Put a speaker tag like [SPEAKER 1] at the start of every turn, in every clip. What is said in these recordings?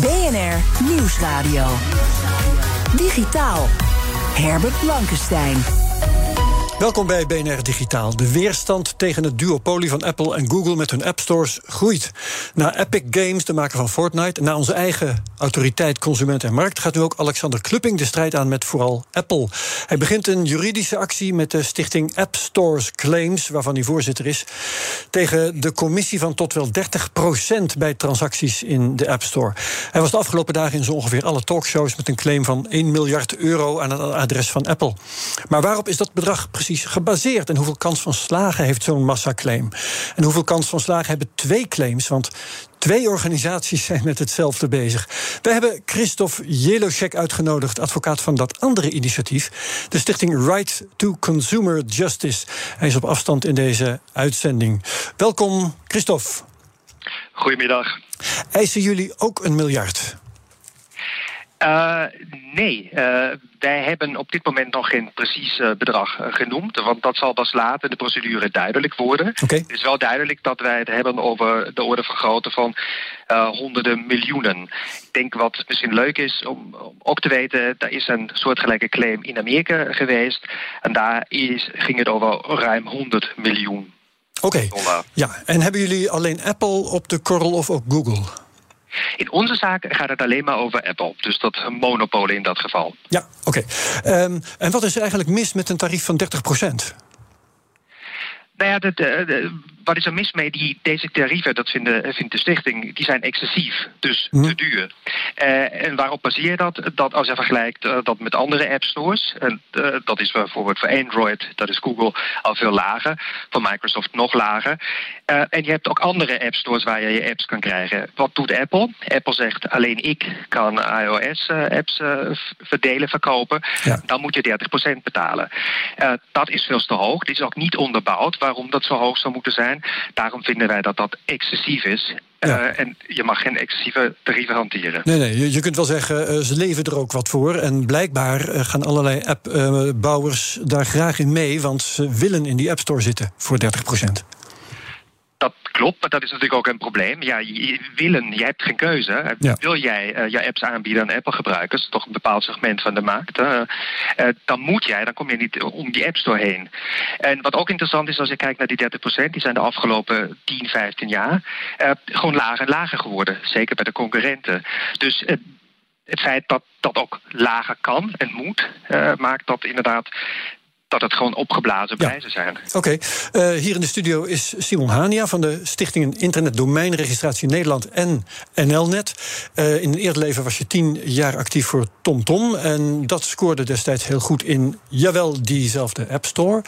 [SPEAKER 1] BNR Nieuwsradio. Digitaal. Herbert Blankenstein.
[SPEAKER 2] Welkom bij BNR Digitaal. De weerstand tegen het duopolie van Apple en Google met hun app stores groeit. Na Epic Games, de maker van Fortnite, na onze eigen autoriteit Consument en Markt, gaat nu ook Alexander Klupping de strijd aan met vooral Apple. Hij begint een juridische actie met de stichting App Stores Claims, waarvan hij voorzitter is, tegen de commissie van tot wel 30% bij transacties in de App Store. Hij was de afgelopen dagen in zo ongeveer alle talkshows met een claim van 1 miljard euro aan het adres van Apple. Maar waarop is dat bedrag precies? Gebaseerd? En hoeveel kans van slagen heeft zo'n massaclaim? En hoeveel kans van slagen hebben twee claims? Want Twee organisaties zijn met hetzelfde bezig. We hebben Christophe Jelocek uitgenodigd, advocaat van dat andere initiatief, de stichting Right to Consumer Justice. Hij is op afstand in deze uitzending. Welkom, Christophe.
[SPEAKER 3] Goedemiddag.
[SPEAKER 2] Eisen jullie ook een miljard?
[SPEAKER 3] Uh, nee, uh, wij hebben op dit moment nog geen precies uh, bedrag genoemd. Want dat zal pas later in de procedure duidelijk worden.
[SPEAKER 2] Okay.
[SPEAKER 3] Het is wel duidelijk dat wij het hebben over de orde van grootte van honderden miljoenen. Ik denk wat misschien leuk is om, om ook te weten... er is een soortgelijke claim in Amerika geweest. En daar is, ging het over ruim 100 miljoen
[SPEAKER 2] Oké, okay. ja. En hebben jullie alleen Apple op de korrel of ook Google?
[SPEAKER 3] In onze zaak gaat het alleen maar over Apple. Dus dat monopolie in dat geval.
[SPEAKER 2] Ja, oké. Okay. Um, en wat is er eigenlijk mis met een tarief van 30 procent?
[SPEAKER 3] Nou ja, de, de, de, wat is er mis mee? Die, deze tarieven, dat vindt de, vindt de stichting, die zijn excessief. Dus
[SPEAKER 2] Hm.
[SPEAKER 3] te duur. Uh, en waarop baseer je dat? Dat als je vergelijkt uh, dat met andere app stores. En uh, dat is bijvoorbeeld voor Android, dat is Google al veel lager. Voor Microsoft nog lager. En je hebt ook andere app stores waar je je apps kan krijgen. Wat doet Apple? Apple zegt alleen ik kan iOS-apps verdelen, verkopen.
[SPEAKER 2] Ja.
[SPEAKER 3] Dan moet je 30% betalen. Dat is veel te hoog. Dit is ook niet onderbouwd waarom dat zo hoog zou moeten zijn. Daarom vinden wij dat dat excessief is.
[SPEAKER 2] Ja.
[SPEAKER 3] Uh, en je mag geen excessieve tarieven hanteren.
[SPEAKER 2] Nee, nee, je, je kunt wel zeggen, uh, ze leven er ook wat voor. En blijkbaar uh, gaan allerlei appbouwers daar graag in mee... want ze willen in die App Store zitten voor 30
[SPEAKER 3] Dat klopt, maar dat is natuurlijk ook een probleem. Ja, je, willen, je hebt geen keuze.
[SPEAKER 2] Ja.
[SPEAKER 3] Wil jij uh, je apps aanbieden aan Apple-gebruikers, toch een bepaald segment van de markt, uh, uh, dan moet jij, dan kom je niet om die App Store heen. En wat ook interessant is als je kijkt naar die 30%, die zijn de afgelopen 10, 15 jaar gewoon lager en lager geworden. Zeker bij de concurrenten. Dus het feit dat dat ook lager kan en moet, uh, maakt dat inderdaad dat het gewoon opgeblazen prijzen ja. zijn.
[SPEAKER 2] Oké, okay. uh, hier in de studio is Simon Hania van de Stichting Internet Domeinregistratie Nederland en NLNet. Uh, in een eerder leven was je tien jaar actief voor TomTom. Tom, en dat scoorde destijds heel goed in, jawel, diezelfde App Store.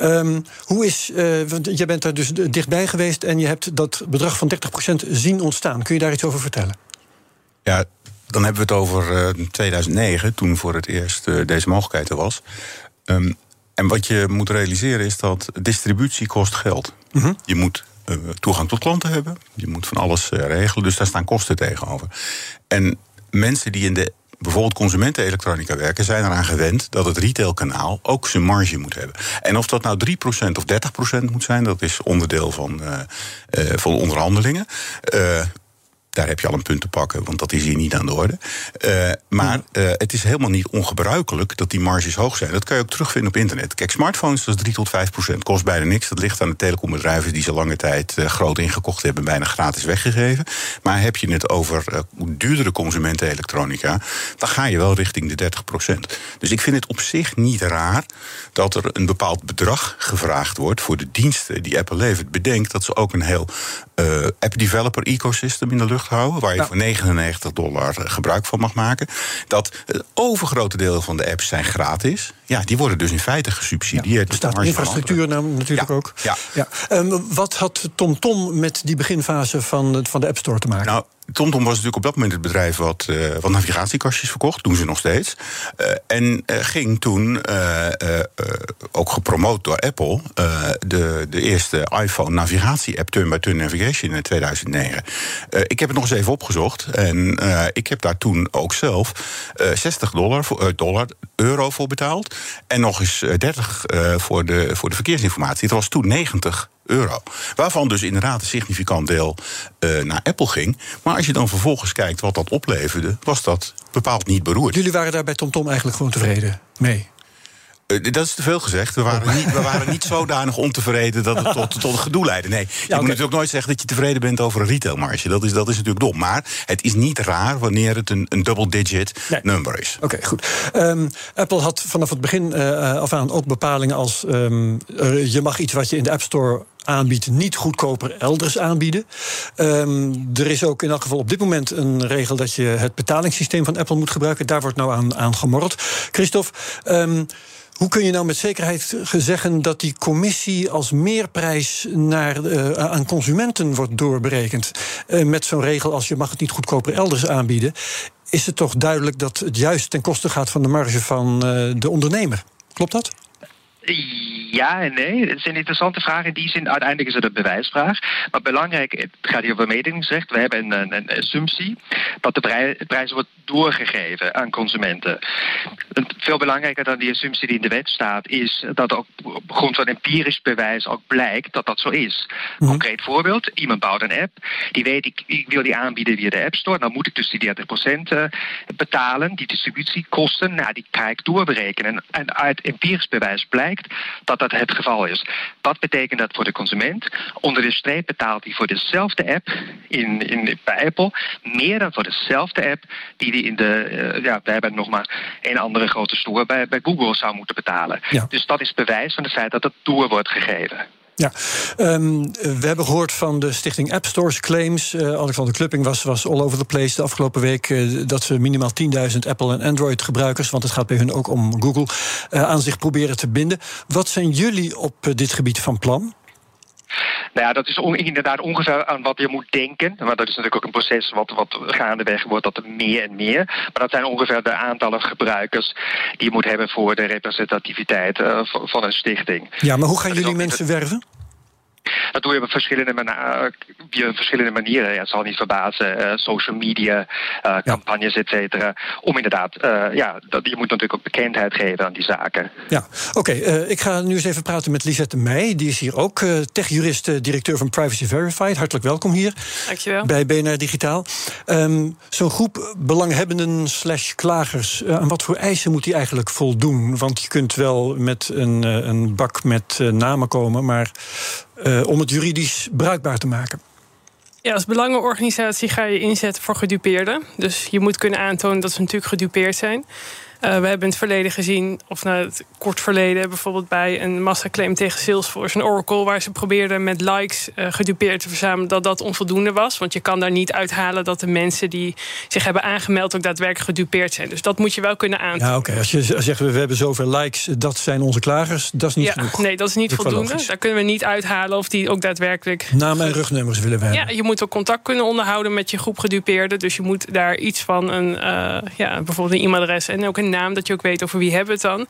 [SPEAKER 2] Um, hoe is, uh, want je bent er dus dichtbij geweest en je hebt dat bedrag van 30% zien ontstaan. Kun je daar iets over vertellen?
[SPEAKER 4] Ja, dan hebben we het over 2009, toen voor het eerst deze mogelijkheid er was. Um, en wat je moet realiseren is dat distributie kost geld.
[SPEAKER 2] Mm -hmm.
[SPEAKER 4] Je moet uh, toegang tot klanten hebben. Je moet van alles uh, regelen. Dus daar staan kosten tegenover. En mensen die in de bijvoorbeeld consumentenelektronica werken, zijn eraan gewend dat het retailkanaal ook zijn marge moet hebben. En of dat nou 3% of 30% moet zijn, dat is onderdeel van, uh, van onderhandelingen daar heb je al een punt te pakken, want dat is hier niet aan de orde. Uh, maar uh, het is helemaal niet ongebruikelijk dat die marges hoog zijn. Dat kan je ook terugvinden op internet. Kijk, smartphones, dat is 3 tot 5 procent. Kost bijna niks. Dat ligt aan de telecombedrijven die ze lange tijd uh, groot ingekocht hebben, bijna gratis weggegeven. Maar heb je het over duurdere consumentenelektronica, dan ga je wel richting de 30 procent. Dus ik vind het op zich niet raar dat er een bepaald bedrag gevraagd wordt voor de diensten die Apple levert. Bedenk dat ze ook een heel app-developer ecosystem in de lucht houden, waar je
[SPEAKER 2] Nou.
[SPEAKER 4] voor 99 dollar gebruik van mag maken. Dat het overgrote deel van de apps zijn gratis. Ja, die worden dus in feite gesubsidieerd.
[SPEAKER 2] Er staat infrastructuur nou, natuurlijk ook.
[SPEAKER 4] Ja.
[SPEAKER 2] Ja. Um, wat had TomTom Tom met die beginfase van, van de App Store te maken?
[SPEAKER 4] Nou, TomTom was natuurlijk op dat moment het bedrijf wat, uh, wat navigatiekastjes verkocht. Doen ze nog steeds. Uh, en uh, ging toen, ook gepromoot door Apple, de, de eerste iPhone navigatie-app Turn-by-Turn Navigation in 2009. ik heb het nog eens even opgezocht. En ik heb daar toen ook zelf 60 dollar, voor, dollar, euro voor betaald. En nog eens 30 voor, de, voor de verkeersinformatie. Het was toen 90 euro. Waarvan dus inderdaad een significant deel uh, naar Apple ging. Maar als je dan vervolgens kijkt wat dat opleverde, was dat bepaald niet beroerd.
[SPEAKER 2] Jullie waren daar bij TomTom eigenlijk gewoon tevreden mee?
[SPEAKER 4] Uh, dat is te veel gezegd. We waren niet, we waren niet zodanig ontevreden dat het tot, tot gedoe leidde. Nee, je ja, okay. moet natuurlijk nooit zeggen dat je tevreden bent over een retailmarge. Dat is, dat is natuurlijk dom. Maar het is niet raar wanneer het een, een double-digit nee. number is.
[SPEAKER 2] Oké, okay, goed. Um, Apple had vanaf het begin uh, af aan ook bepalingen als... Um, je mag iets wat je in de App Store aanbiedt, niet goedkoper elders aanbieden. Um, er is ook in elk geval op dit moment een regel dat je het betalingssysteem van Apple moet gebruiken. Daar wordt nou aan, aan gemorreld. Christophe. Hoe kun je nou met zekerheid zeggen dat die commissie als meerprijs naar, uh, aan consumenten wordt doorberekend? Uh, met zo'n regel als je mag het niet goedkoper elders aanbieden. Is het toch duidelijk dat het juist ten koste gaat van de marge van uh, de ondernemer? Klopt dat?
[SPEAKER 3] Ja en nee. Het is een interessante vraag. In die zin, uiteindelijk is het een bewijsvraag. Maar belangrijk, het gaat hier over mededingingsrecht. We hebben een, een, assumptie dat de prijs, prijs wordt doorgegeven aan consumenten. Veel belangrijker dan die assumptie die in de wet staat, is dat ook op grond van empirisch bewijs ook blijkt dat dat zo is. Mm. Concreet voorbeeld: iemand bouwt een app, die weet ik, ik wil die aanbieden via de App Store. Dan moet ik dus die 30% betalen. Die distributiekosten, nou, die ga ik doorberekenen. En uit empirisch bewijs blijkt dat dat het geval is. Wat betekent dat voor de consument? Onder de streep betaalt hij voor dezelfde app in, in, bij Apple meer dan voor dezelfde app die hij in de, uh, ja, we hebben nog maar een andere grote store bij, bij Google zou moeten betalen. Ja. Dus dat is bewijs van het feit dat het door wordt gegeven.
[SPEAKER 2] Ja, um, we hebben gehoord van de stichting App Stores Claims. Uh, Alexander Klupping was, was all over the place de afgelopen week. Uh, dat ze minimaal 10.000 Apple en Android gebruikers, want het gaat bij hun ook om Google, uh, aan zich proberen te binden. Wat zijn jullie op dit gebied van plan?
[SPEAKER 3] Nou ja, dat is on, inderdaad ongeveer aan wat je moet denken. Maar dat is natuurlijk ook een proces wat, wat gaandeweg wordt dat er meer en meer. Maar dat zijn ongeveer de aantallen gebruikers die je moet hebben voor de representativiteit uh, van een stichting.
[SPEAKER 2] Ja, maar hoe gaan jullie mensen werven?
[SPEAKER 3] Dat doe je op verschillende, via verschillende manieren. Ja, het zal niet verbazen. Uh, social media, uh, campagnes, et cetera. Om inderdaad, uh, ja, dat, je moet natuurlijk ook bekendheid geven aan die zaken.
[SPEAKER 2] Ja, oké. Okay, ik ga nu eens even praten met Lisette Meij. Die is hier ook techjurist, directeur van Privacy Verified. Hartelijk welkom hier.
[SPEAKER 5] Dankjewel.
[SPEAKER 2] Bij BNR Digitaal. Um, Zo'n groep belanghebbenden slash klagers. aan wat voor eisen moet die eigenlijk voldoen? Want je kunt wel met een, een bak met namen komen, maar uh, om het juridisch bruikbaar te maken?
[SPEAKER 5] Ja, als belangenorganisatie ga je inzetten voor gedupeerden. Dus je moet kunnen aantonen dat ze natuurlijk gedupeerd zijn. Uh, we hebben in het verleden gezien, of nou het kort verleden, bijvoorbeeld bij een massaclaim tegen Salesforce en Oracle, waar ze probeerden met likes uh, gedupeerd te verzamelen, dat dat onvoldoende was. Want je kan daar niet uithalen dat de mensen die zich hebben aangemeld ook daadwerkelijk gedupeerd zijn. Dus dat moet je wel kunnen aantonen.
[SPEAKER 2] Ja, oké. Okay. Als je zegt we hebben zoveel likes, dat zijn onze klagers, dat is niet
[SPEAKER 5] ja,
[SPEAKER 2] genoeg.
[SPEAKER 5] Nee, dat is niet voldoende. Daar kunnen we niet uithalen of die ook daadwerkelijk.
[SPEAKER 2] Namen en rugnummers willen we hebben.
[SPEAKER 5] Ja, je moet ook contact kunnen onderhouden met je groep gedupeerden. Dus je moet daar iets van een, uh, ja, bijvoorbeeld een e-mailadres en ook een naam, dat je ook weet over wie hebben het dan.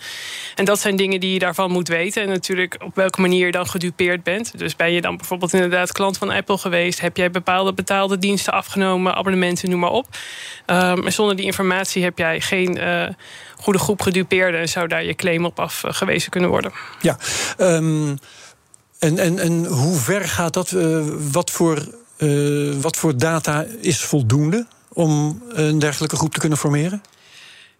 [SPEAKER 5] En dat zijn dingen die je daarvan moet weten. En natuurlijk op welke manier je dan gedupeerd bent. Dus ben je dan bijvoorbeeld inderdaad klant van Apple geweest? Heb jij bepaalde betaalde diensten afgenomen, abonnementen, noem maar op. Um, en zonder die informatie heb jij geen uh, goede groep gedupeerden en zou daar je claim op afgewezen kunnen worden.
[SPEAKER 2] Ja, um, en, en, en hoe ver gaat dat? Uh, wat, voor, wat voor data is voldoende om een dergelijke groep te kunnen formeren?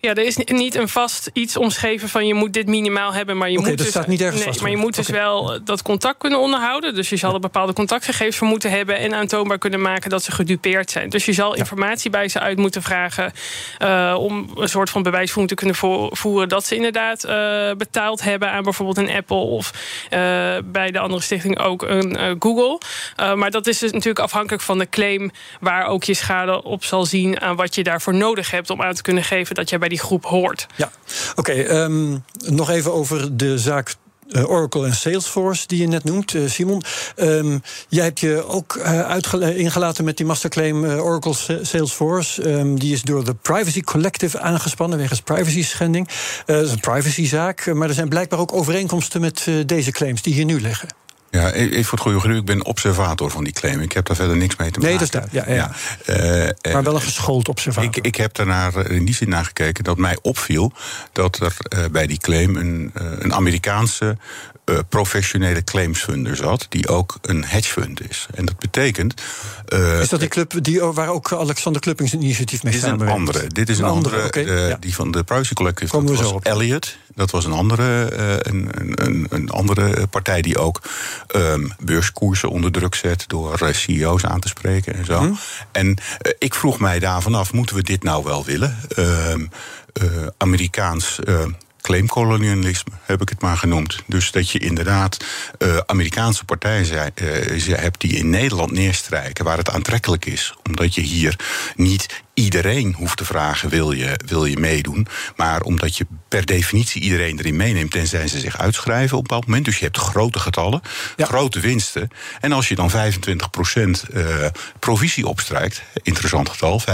[SPEAKER 5] Ja, er is niet een vast iets omschreven van je moet dit minimaal hebben, maar je
[SPEAKER 2] okay,
[SPEAKER 5] moet
[SPEAKER 2] dat
[SPEAKER 5] dus,
[SPEAKER 2] staat niet ergens
[SPEAKER 5] nee,
[SPEAKER 2] vast.
[SPEAKER 5] maar je moet dus wel dat contact kunnen onderhouden. Dus je zal er bepaalde contactgegevens voor moeten hebben en aantoonbaar kunnen maken dat ze gedupeerd zijn. Dus je zal ja. informatie bij ze uit moeten vragen uh, om een soort van bewijsvoering te kunnen voeren dat ze inderdaad uh, betaald hebben aan bijvoorbeeld een Apple of uh, bij de andere stichting ook een Google. maar dat is dus natuurlijk afhankelijk van de claim waar ook je schade op zal zien aan wat je daarvoor nodig hebt om aan te kunnen geven dat jij bij die groep hoort.
[SPEAKER 2] Ja, oké. Um, nog even over de zaak eh, Oracle en Salesforce, die je net noemt, uh, Simon. Um, jij hebt je ook uh, ingelaten met die masterclaim Oracle Salesforce. Um, die is door de Privacy Collective aangespannen wegens privacy schending. dat is een privacyzaak, maar er zijn blijkbaar ook overeenkomsten met deze claims die hier nu liggen.
[SPEAKER 4] Ja, even voor het goede ik ben observator van die claim. Ik heb daar verder niks mee te maken.
[SPEAKER 2] Nee, dat is Ja, ja. ja. maar wel een geschoold observator.
[SPEAKER 4] Ik, ik heb daarnaar in die zin naar gekeken dat mij opviel dat er bij die claim een, een Amerikaanse uh, professionele claimsfunder zat, die ook een hedgefund is. En dat betekent.
[SPEAKER 2] Uh, is dat die club die, waar ook Alexander Kluppings een initiatief mee samenwerkt?
[SPEAKER 4] Dit is een andere. Dit is een, andere. andere okay, uh, Die van de Privacy Collective. Komen dat was op. Elliot. Dat was een andere, een, een, een, andere partij die ook um, beurskoersen onder druk zet door CEO's aan te spreken en zo. Hm? En ik vroeg mij daar vanaf: moeten we dit nou wel willen? Uh, Amerikaans claimkolonialisme, heb ik het maar genoemd. Dus dat je inderdaad uh, Amerikaanse partijen zei, uh, hebt die in Nederland neerstrijken, waar het aantrekkelijk is, omdat je hier niet iedereen hoeft te vragen: wil je, wil je meedoen? Maar omdat je per definitie iedereen erin meeneemt, tenzij ze zich uitschrijven op een bepaald moment. Dus je hebt grote getallen, grote winsten. En als je dan 25% uh, provisie opstrijkt, interessant getal, 25%,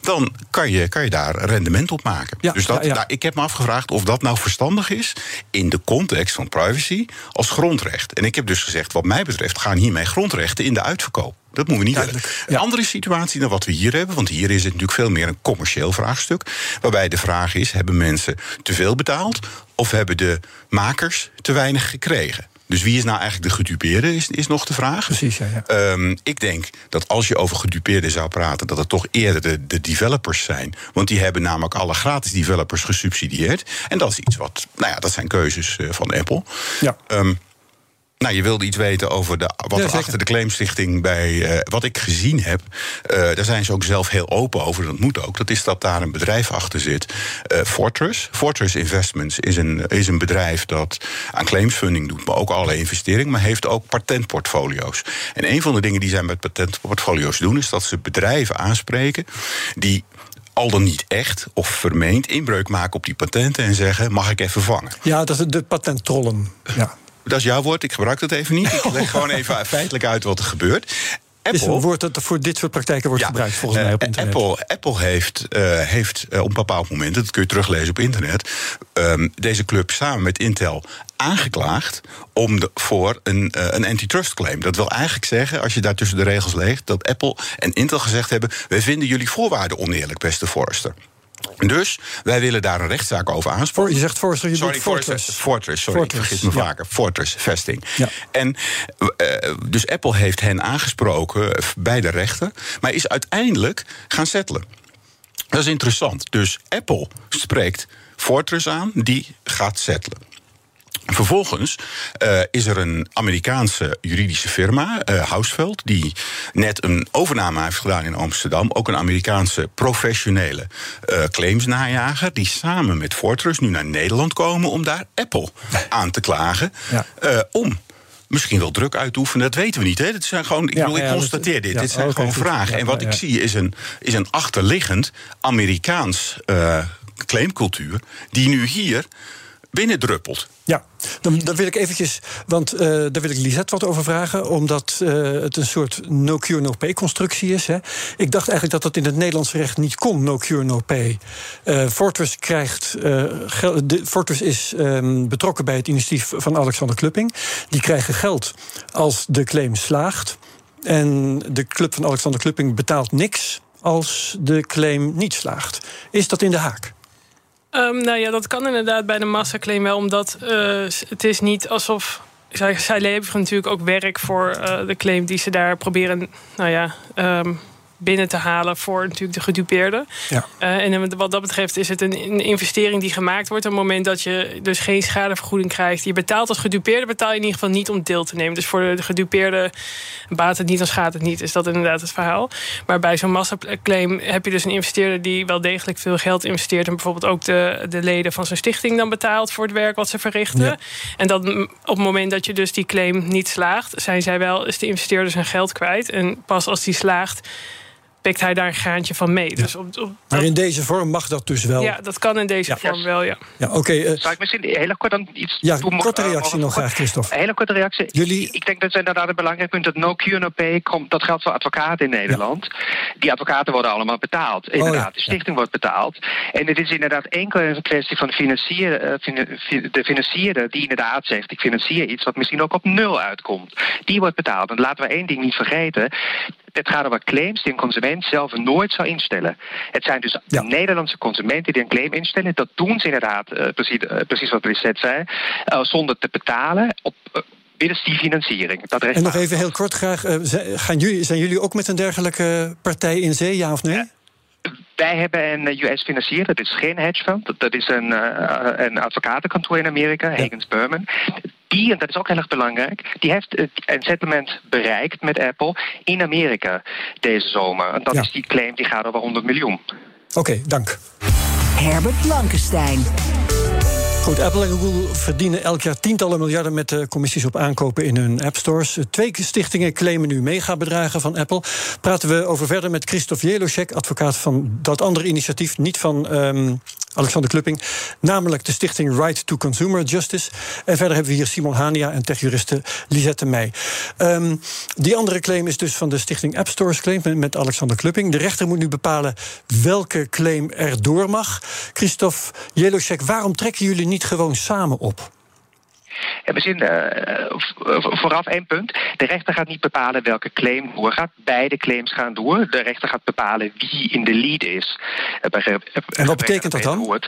[SPEAKER 4] dan kan je, kan je daar rendement op maken. Ja, dus dat, ja, nou, ik heb me afgevraagd of dat nou verstandig is in de context van privacy als grondrecht. En ik heb dus gezegd: wat mij betreft gaan hiermee grondrechten in de uitverkoop. Dat moeten we niet willen. Een andere situatie dan wat we hier hebben, want hier is het natuurlijk veel meer een commercieel vraagstuk. Waarbij de vraag is: hebben mensen te veel betaald of hebben de makers te weinig gekregen? Dus wie is nou eigenlijk de gedupeerde, is, is nog de vraag.
[SPEAKER 2] Precies, ja. ja.
[SPEAKER 4] Um, ik denk dat als je over gedupeerden zou praten... dat het toch eerder de, de, developers zijn. Want die hebben namelijk alle gratis developers gesubsidieerd. En dat is iets wat... Nou ja, dat zijn keuzes uh, van Apple. Ja. Um, nou, je wilde iets weten over de, wat er achter de claimstichting bij uh, wat ik gezien heb. Uh, daar zijn ze ook zelf heel open over. Dat moet ook. Dat is dat daar een bedrijf achter zit. Uh, Fortress. Fortress Investments is een, is een bedrijf dat aan claimsfunding doet, maar ook alle investeringen, maar heeft ook patentportfolio's. En een van de dingen die zij met patentportfolio's doen, is dat ze bedrijven aanspreken die al dan niet echt of vermeend inbreuk maken op die patenten en zeggen: mag ik even vangen?
[SPEAKER 2] Ja, dat is de patenttrollen. Ja.
[SPEAKER 4] Dat is jouw woord, ik gebruik dat even niet. Ik leg gewoon even feitelijk uit wat er gebeurt.
[SPEAKER 2] Apple, is een woord dat voor dit soort praktijken wordt gebruikt, volgens mij op
[SPEAKER 4] eh, internet. Apple, Apple heeft, uh, heeft uh, op een bepaald moment, dat kun je teruglezen op internet, um, deze club samen met Intel aangeklaagd om de, voor een, uh, een antitrust claim. Dat wil eigenlijk zeggen, als je daar tussen de regels leegt, dat Apple en Intel gezegd hebben: wij vinden jullie voorwaarden oneerlijk, beste Forrester. Dus wij willen daar een rechtszaak over aansporen.
[SPEAKER 2] Je zegt Fortress, je
[SPEAKER 4] sorry,
[SPEAKER 2] Fortress.
[SPEAKER 4] Fortress, sorry, Fortress, ik vergis me ja. vaker. Fortress, vesting. Ja. En uh, dus Apple heeft hen aangesproken bij de rechter, maar is uiteindelijk gaan settelen. Dat is interessant. Dus Apple spreekt Fortress aan, die gaat settelen. Vervolgens uh, is er een Amerikaanse juridische firma, uh, Houseveld, die net een overname heeft gedaan in Amsterdam. Ook een Amerikaanse professionele uh, claimsnajager, die samen met Fortress nu naar Nederland komen om daar Apple aan te klagen. Ja. om misschien wel druk uitoefenen, dat weten we niet. Hè? Dat zijn gewoon, ik, ja, bedoel, ik constateer dit. dit zijn gewoon vragen. en wat ik zie is een, is een achterliggend Amerikaans claimcultuur, die nu hier binnendruppelt.
[SPEAKER 2] Ja, dan, dan wil ik eventjes, want uh, daar wil ik Lisette wat over vragen, omdat uh, het een soort no-cure, no-pay constructie is. Hè. Ik dacht eigenlijk dat dat in het Nederlands recht niet kon, no-cure, no-pay. Uh, Fortress, krijgt, de, is um, betrokken bij het initiatief van Alexander Klupping. Die krijgen geld als de claim slaagt. En de club van Alexander Klupping betaalt niks als de claim niet slaagt. Is dat in de haak?
[SPEAKER 5] Um, nou ja, dat kan inderdaad bij de massaclaim wel, omdat uh, het is niet alsof. Zij, zij leveren natuurlijk ook werk voor uh, de claim die ze daar proberen, nou ja, um, binnen te halen voor natuurlijk de gedupeerde. Ja. Uh, en wat dat betreft is het een, een, investering die gemaakt wordt op het moment dat je dus geen schadevergoeding krijgt. Je betaalt als gedupeerde, betaal je in ieder geval niet om deel te nemen. Dus voor de gedupeerde baat het niet, dan schaadt het niet. Is dat inderdaad het verhaal. Maar bij zo'n massaclaim heb je dus een investeerder die wel degelijk veel geld investeert. En bijvoorbeeld ook de, de leden van zijn stichting dan betaalt voor het werk wat ze verrichten. Ja. En dat op het moment dat je dus die claim niet slaagt, zijn zij wel, is de investeerder zijn geld kwijt. En pas als die slaagt pikt hij daar een graantje van mee. Dus op, op,
[SPEAKER 2] maar in deze vorm mag dat dus wel?
[SPEAKER 5] Ja, dat kan in deze vorm wel, ja.
[SPEAKER 2] ja oké. Okay,
[SPEAKER 3] uh, Zou ik misschien heel kort dan iets
[SPEAKER 2] Ja, korte reactie nog graag, Christophe.
[SPEAKER 3] Een hele korte reactie. Jullie... Ik denk dat het inderdaad een belangrijk punt... dat no Q, no pay, komt, dat geldt voor advocaten in Nederland. Die advocaten worden allemaal betaald. Inderdaad, oh, de stichting wordt betaald. En het is inderdaad enkel een kwestie van financieren, de financier die inderdaad zegt... ik financier iets wat misschien ook op nul uitkomt. Die wordt betaald. En laten we één ding niet vergeten. Het gaat over claims die een consument zelf nooit zou instellen. Het zijn dus Nederlandse consumenten die een claim instellen. Dat doen ze inderdaad, uh, precies, uh, precies wat Lisette zei, uh, zonder te betalen op middels die financiering. Dat
[SPEAKER 2] en nog even heel kort graag, gaan jullie, zijn jullie ook met een dergelijke partij in zee, ja of nee?
[SPEAKER 3] Wij hebben een US-financier, dat is geen hedge fund. Dat is een, een advocatenkantoor in Amerika, Hagens Berman die, en dat is ook heel erg belangrijk, die heeft een settlement bereikt met Apple in Amerika deze zomer. En dat is die claim die gaat over 100 miljoen.
[SPEAKER 2] Oké, dank.
[SPEAKER 1] Herbert Blankenstein.
[SPEAKER 2] Goed, Apple en Google verdienen elk jaar tientallen miljarden met de commissies op aankopen in hun app stores. Twee stichtingen claimen nu megabedragen van Apple. Praten we over verder met Christophe Jelocek, advocaat van dat andere initiatief, niet van um, Alexander Klupping, namelijk de stichting Right to Consumer Justice. En verder hebben we hier Simon Hania en techjuriste Lisette Meij. Um, die andere claim is dus van de stichting App Stores Claim met Alexander Klupping. De rechter moet nu bepalen welke claim er door mag. Christophe Jelocek, waarom trekken jullie niet gewoon samen op?
[SPEAKER 3] En misschien uh, vooraf één punt. De rechter gaat niet bepalen welke claim doorgaat. Beide claims gaan door. De rechter gaat bepalen wie in de lead is.
[SPEAKER 2] En wat betekent dat dan?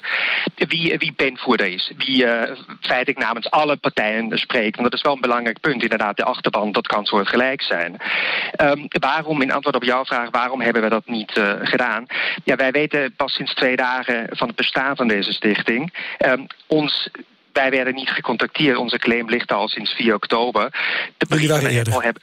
[SPEAKER 3] Wie, wie penvoerder is. Wie uh, feitelijk namens alle partijen spreekt. Want dat is wel een belangrijk punt. Inderdaad, de achterban, dat kan soortgelijk zijn. Um, waarom, in antwoord op jouw vraag, waarom hebben we dat niet uh, gedaan? Ja, wij weten pas sinds twee dagen van het bestaan van deze stichting. Um, ons wij werden niet gecontacteerd. Onze claim ligt al sinds 4 oktober.
[SPEAKER 2] De waren eerder.
[SPEAKER 3] Hebben,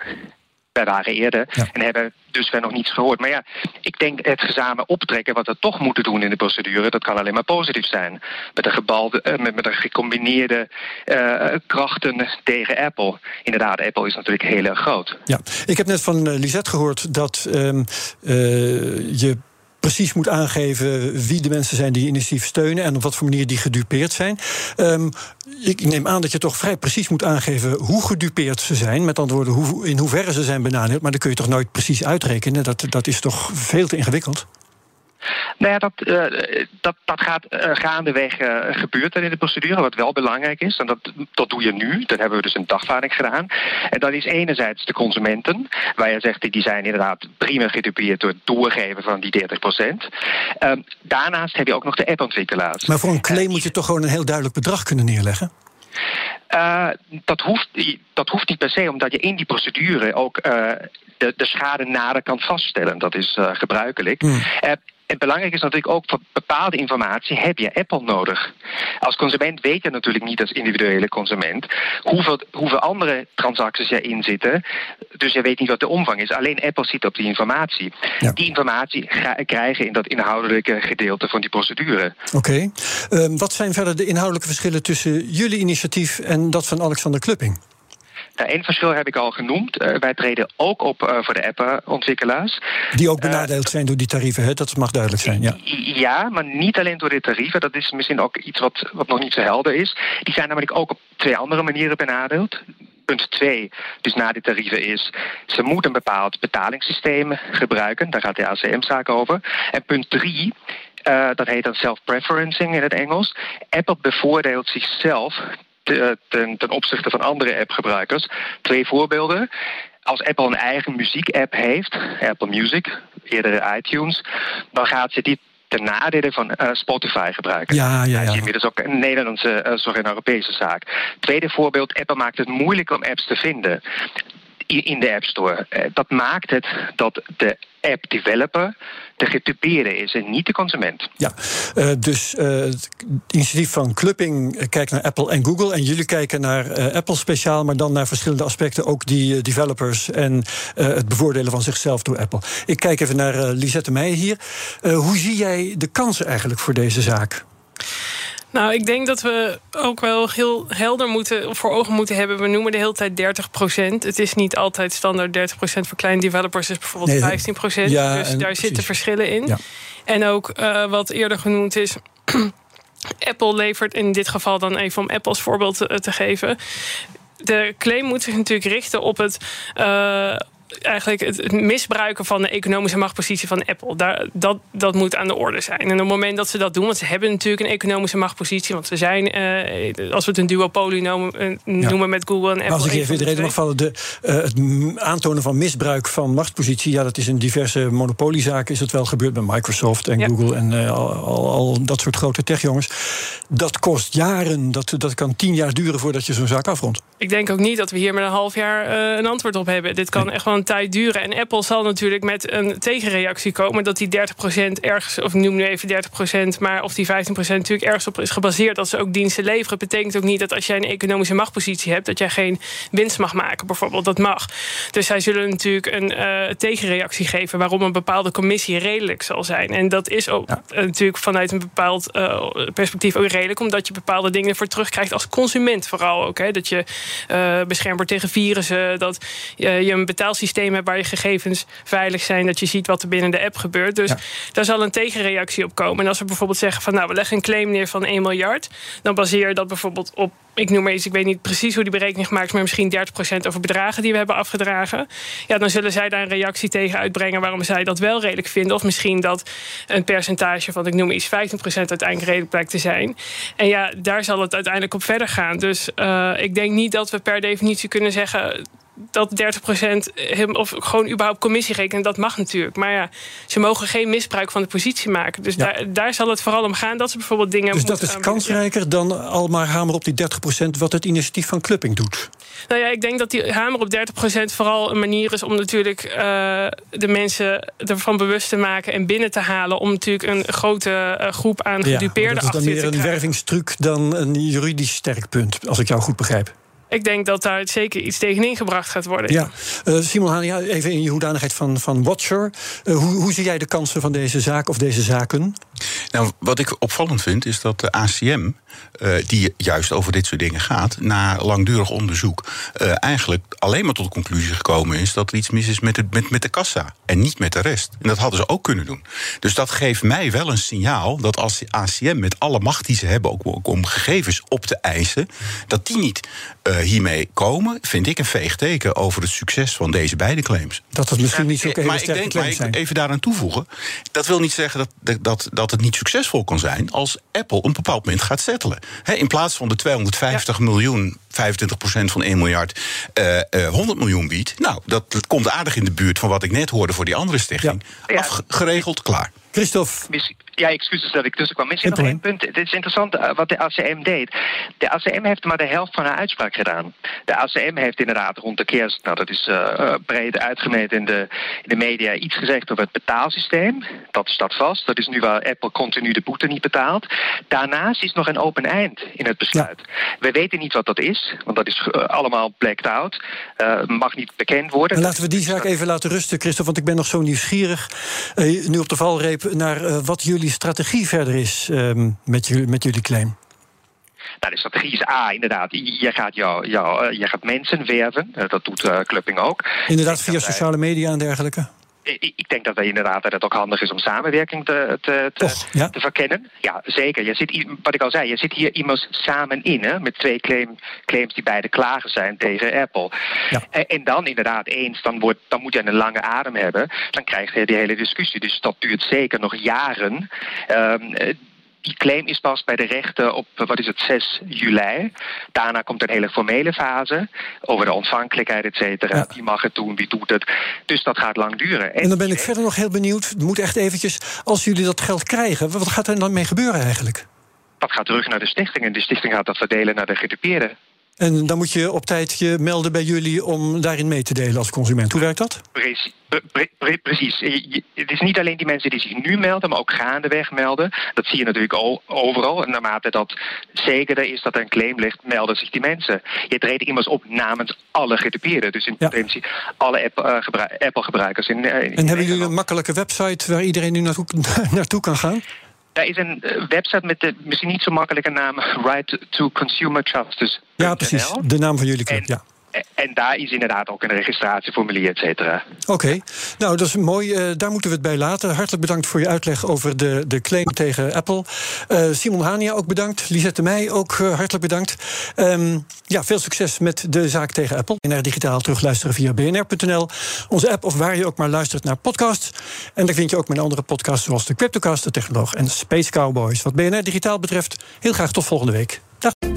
[SPEAKER 3] wij waren eerder en hebben dus nog niets gehoord. Maar ja, ik denk het gezamen optrekken wat we toch moeten doen in de procedure, dat kan alleen maar positief zijn. Met een gebalde, uh, met, met een gecombineerde uh, krachten tegen Apple. Inderdaad, Apple is natuurlijk heel erg groot.
[SPEAKER 2] Ja, ik heb net van uh, Lisette gehoord dat um, je precies moet aangeven wie de mensen zijn die initiatief steunen en op wat voor manier die gedupeerd zijn. Um, ik neem aan dat je toch vrij precies moet aangeven hoe gedupeerd ze zijn. Met andere woorden, hoe, in hoeverre ze zijn benadeeld. Maar dat kun je toch nooit precies uitrekenen? Dat, dat is toch veel te ingewikkeld?
[SPEAKER 3] Nou ja, dat, uh, dat, dat gaat uh, gaandeweg uh, gebeurt er in de procedure, wat wel belangrijk is. En dat, dat doe je nu. Dan hebben we dus een dagvaarding gedaan. En dat is enerzijds de consumenten, waar je zegt die zijn inderdaad prima gedupeerd door het doorgeven van die 30 procent. Ehm, daarnaast heb je ook nog de appontwikkelaars.
[SPEAKER 2] Maar voor een claim moet je toch gewoon een heel duidelijk bedrag kunnen neerleggen?
[SPEAKER 3] Uh, dat, hoeft, dat hoeft niet per se, omdat je in die procedure ook uh, de, de schade nader kan vaststellen. Dat is uh, gebruikelijk. Hmm. Het belangrijk is natuurlijk ook voor bepaalde informatie heb je Apple nodig. Als consument weet je natuurlijk niet als individuele consument hoeveel, hoeveel andere transacties erin zitten. Dus je weet niet wat de omvang is. Alleen Apple ziet op die informatie. Die informatie ga, krijgen in dat inhoudelijke gedeelte van die procedure.
[SPEAKER 2] Oké. Okay. wat zijn verder de inhoudelijke verschillen tussen jullie initiatief en dat van Alexander Klupping?
[SPEAKER 3] Eén nou, verschil heb ik al genoemd. Uh, wij treden ook op uh, voor de appontwikkelaars.
[SPEAKER 2] Die ook benadeeld zijn door die tarieven, hè? dat mag duidelijk zijn. Ja.
[SPEAKER 3] ja, maar niet alleen door de tarieven. Dat is misschien ook iets wat, wat nog niet zo helder is. Die zijn namelijk ook op twee andere manieren benadeeld. Punt 2, dus na die tarieven, is... ze moeten een bepaald betalingssysteem gebruiken. Daar gaat de ACM-zaak over. En punt 3... Uh, dat heet dan self-preferencing in het Engels. Apple bevoordeelt zichzelf ten, ten opzichte van andere appgebruikers. Twee voorbeelden. Als Apple een eigen muziek-app heeft, Apple Music, eerder iTunes, dan gaat ze die ten nadele van uh, Spotify gebruiken.
[SPEAKER 2] Ja, ja, ja. Dat is
[SPEAKER 3] ook een Nederlandse, uh, sorry, een Europese zaak. Tweede voorbeeld, Apple maakt het moeilijk om apps te vinden in de App Store. Uh, dat maakt het dat de app developer de getypeerde is en niet de consument.
[SPEAKER 2] Ja, uh, dus uh, het initiatief van Clubbing kijkt naar Apple en Google. En jullie kijken naar Apple speciaal, maar dan naar verschillende aspecten. Ook die developers en het bevoordelen van zichzelf door Apple. Ik kijk even naar Lisette Meijer hier. hoe zie jij de kansen eigenlijk voor deze zaak?
[SPEAKER 5] Nou, ik denk dat we ook wel heel helder moeten voor ogen moeten hebben. We noemen de hele tijd 30% Het is niet altijd standaard 30% voor kleine developers is bijvoorbeeld
[SPEAKER 2] Nee,
[SPEAKER 5] 15
[SPEAKER 2] ja,
[SPEAKER 5] Dus daar
[SPEAKER 2] precies.
[SPEAKER 5] zitten verschillen in.
[SPEAKER 2] Ja.
[SPEAKER 5] En ook eh, wat eerder genoemd is. Apple levert in dit geval dan even om Apple als voorbeeld te, te geven. De claim moet zich natuurlijk richten op het. eh, Eigenlijk het misbruiken van de economische machtpositie van Apple. Daar, dat, dat moet aan de orde zijn. En op het moment dat ze dat doen, want ze hebben natuurlijk een economische machtpositie. Want ze zijn, eh, als we het een duopolie noemen, eh, noemen met Google en Apple.
[SPEAKER 2] Maar als ik even in de reden mag vallen, de, eh, het aantonen van misbruik van machtspositie, ja, dat is in diverse monopoliezaken is het wel gebeurd met Microsoft en
[SPEAKER 5] Ja.
[SPEAKER 2] Google en al, al, al dat soort grote techjongens. Dat kost jaren, dat, dat kan tien jaar duren voordat je zo'n zaak afrondt.
[SPEAKER 5] Ik denk ook niet dat we hier met een half jaar een antwoord op hebben. Dit kan echt wel een tijd duren. En Apple zal natuurlijk met een tegenreactie komen dat die 30% ergens, of ik noem nu even 30%, maar of die 15% natuurlijk ergens op is gebaseerd dat ze ook diensten leveren. Betekent ook niet dat als jij een economische machtpositie hebt, dat jij geen winst mag maken, bijvoorbeeld. Dat mag. Dus zij zullen natuurlijk een eh, tegenreactie geven waarom een bepaalde commissie redelijk zal zijn. En dat is ook
[SPEAKER 2] Ja.
[SPEAKER 5] eh, natuurlijk vanuit een bepaald eh, perspectief ook redelijk, omdat je bepaalde dingen voor terugkrijgt als consument vooral ook. Hè. Dat je eh beschermd wordt tegen virussen, dat je, je een betaalsysteem hebt waar je gegevens veilig zijn, dat je ziet wat er binnen de app gebeurt. Dus
[SPEAKER 2] Ja.
[SPEAKER 5] daar zal een tegenreactie op komen. En als we bijvoorbeeld zeggen van nou, we leggen een claim neer van 1 miljard, dan baseer je dat bijvoorbeeld op, ik noem maar iets, ik weet niet precies hoe die berekening gemaakt is, maar misschien 30% over bedragen die we hebben afgedragen. Ja, dan zullen zij daar een reactie tegen uitbrengen waarom zij dat wel redelijk vinden. Of misschien dat een percentage van, ik noem iets, 15% uiteindelijk redelijk blijkt te zijn. En ja, daar zal het uiteindelijk op verder gaan. Dus eh, ik denk niet dat we per definitie kunnen zeggen dat 30% hem- of gewoon überhaupt commissie rekenen, dat mag natuurlijk. Maar ja, ze mogen geen misbruik van de positie maken. Dus
[SPEAKER 2] Ja.
[SPEAKER 5] daar, daar zal het vooral om gaan dat ze bijvoorbeeld dingen.
[SPEAKER 2] Dus dat is kansrijker dan al maar hamer op die 30% wat het initiatief van Clupping doet.
[SPEAKER 5] Nou ja, ik denk dat die hamer op 30% vooral een manier is om natuurlijk eh, de mensen ervan bewust te maken en binnen te halen. Om natuurlijk een grote eh, groep aan
[SPEAKER 2] Ja,
[SPEAKER 5] gedupeerden
[SPEAKER 2] dat is dan
[SPEAKER 5] achter
[SPEAKER 2] meer
[SPEAKER 5] te
[SPEAKER 2] een
[SPEAKER 5] krijgen.
[SPEAKER 2] wervingstruc dan een juridisch sterk punt, als ik jou goed begrijp.
[SPEAKER 5] Ik denk dat daar zeker iets tegen ingebracht gaat worden.
[SPEAKER 2] Ja, Eh, Simon Haan, ja, even in je hoedanigheid van, van Watcher. Eh, hoe, hoe zie jij de kansen van deze zaak of deze zaken?
[SPEAKER 4] Nou, wat ik opvallend vind is dat de ACM, eh, die juist over dit soort dingen gaat, na langdurig onderzoek, eh, eigenlijk alleen maar tot de conclusie gekomen is dat er iets mis is met, het, met, met de kassa en niet met de rest. En dat hadden ze ook kunnen doen. Dus dat geeft mij wel een signaal dat als de ACM met alle macht die ze hebben, ook, ook om gegevens op te eisen, dat die niet eh, hiermee komen, vind ik een veeg teken over het succes van deze beide claims.
[SPEAKER 2] Dat het misschien niet zo
[SPEAKER 4] Eh,
[SPEAKER 2] hele
[SPEAKER 4] maar ik denk, maar ik even daaraan toevoegen. Dat wil niet zeggen dat, dat, dat het niet succesvol kan zijn als Apple een bepaald moment gaat settelen. Hè, in plaats van de 250 miljoen, 25% van 1 miljard, eh, eh, 100 miljoen biedt. Nou, dat, dat komt aardig in de buurt van wat ik net hoorde voor die andere stichting.
[SPEAKER 3] Ja.
[SPEAKER 4] Afgeregeld, klaar.
[SPEAKER 2] Christophe,
[SPEAKER 3] Ja, excuses dat ik tussenkwam. Misschien nog één punt. Het is interessant eh, wat de ACM deed. De ACM heeft maar de helft van haar uitspraak gedaan. De ACM heeft inderdaad rond de kerst, nou dat is eh, eh, breed uitgemeten in de, in de media, iets gezegd over het betaalsysteem. Dat staat vast. Dat is nu waar Apple continu de boete niet betaalt. Daarnaast is nog een open eind in het besluit. We weten niet wat dat is, want dat is allemaal blacked out. Eh, mag niet bekend worden.
[SPEAKER 2] dan laten we die zaak even laten rusten, Christophe, want ik ben nog zo nieuwsgierig. nu op de valreep naar wat jullie strategie verder is ehm, met, jullie, met jullie claim.
[SPEAKER 3] Nou, de strategie is A, inderdaad. Je je gaat, jou, jou, eh, je gaat mensen werven. Eh, dat doet eh, Clubbing ook.
[SPEAKER 2] Inderdaad, via sociale media en dergelijke.
[SPEAKER 3] Ik, denk dat wij inderdaad dat het ook handig is om samenwerking te, te, te,
[SPEAKER 2] Toch, ja?
[SPEAKER 3] te verkennen. Ja, zeker. Je zit, wat ik al zei, je zit hier immers samen in, hè, met twee claim, claims die beide klagen zijn tegen Apple.
[SPEAKER 2] Ja.
[SPEAKER 3] En, en dan inderdaad eens, dan, wordt, dan moet je een lange adem hebben. Dan krijg je die hele discussie. Dus dat duurt zeker nog jaren. Ehm, eh, die claim is pas bij de rechter op, eh, wat is het, 6 juli. Daarna komt een hele formele fase over de ontvankelijkheid, et cetera.
[SPEAKER 2] Ja.
[SPEAKER 3] Wie mag het doen, wie doet het. Dus dat gaat lang duren.
[SPEAKER 2] En dan ben ik verder nog heel benieuwd. Moet echt eventjes, als jullie dat geld krijgen, wat gaat er dan mee gebeuren eigenlijk?
[SPEAKER 3] dat gaat terug naar de stichting. En de stichting gaat dat verdelen naar de gedupeerden.
[SPEAKER 2] En dan moet je op tijd je melden bij jullie om daarin mee te delen als consument. Hoe werkt dat?
[SPEAKER 3] Precie- pre- pre- pre- precies. Het is niet alleen die mensen die zich nu melden, maar ook gaandeweg melden. Dat zie je natuurlijk o- overal. En naarmate dat zekerder is dat er een claim ligt, melden zich die mensen. Je treedt immers op namens alle gedupeerden. Dus in
[SPEAKER 2] Ja.
[SPEAKER 3] potentie alle App- eh, gebru- Apple-gebruikers. In, eh, in
[SPEAKER 2] En hebben jullie een makkelijke website waar iedereen nu naartoe, naartoe kan gaan?
[SPEAKER 3] Daar is een eh, website met de misschien niet zo makkelijke naam Right to Consumer Justice.
[SPEAKER 2] Ja, precies. De naam van jullie club, ja.
[SPEAKER 3] En daar is inderdaad ook een registratieformulier, et cetera.
[SPEAKER 2] Oké, nou dat is mooi. Uh, daar moeten we het bij laten. Hartelijk bedankt voor je uitleg over de, de claim tegen Apple. Uh, Simon Hania ook bedankt. Lisette Meij ook uh, hartelijk bedankt. Um, ja, veel succes met de zaak tegen Apple. BNR Digitaal terugluisteren via bnr.nl. Onze app of waar je ook maar luistert naar podcasts. En daar vind je ook mijn andere podcasts zoals de Cryptocast, de Technoloog en Space Cowboys. Wat BNR Digitaal betreft, heel graag tot volgende week. Dag.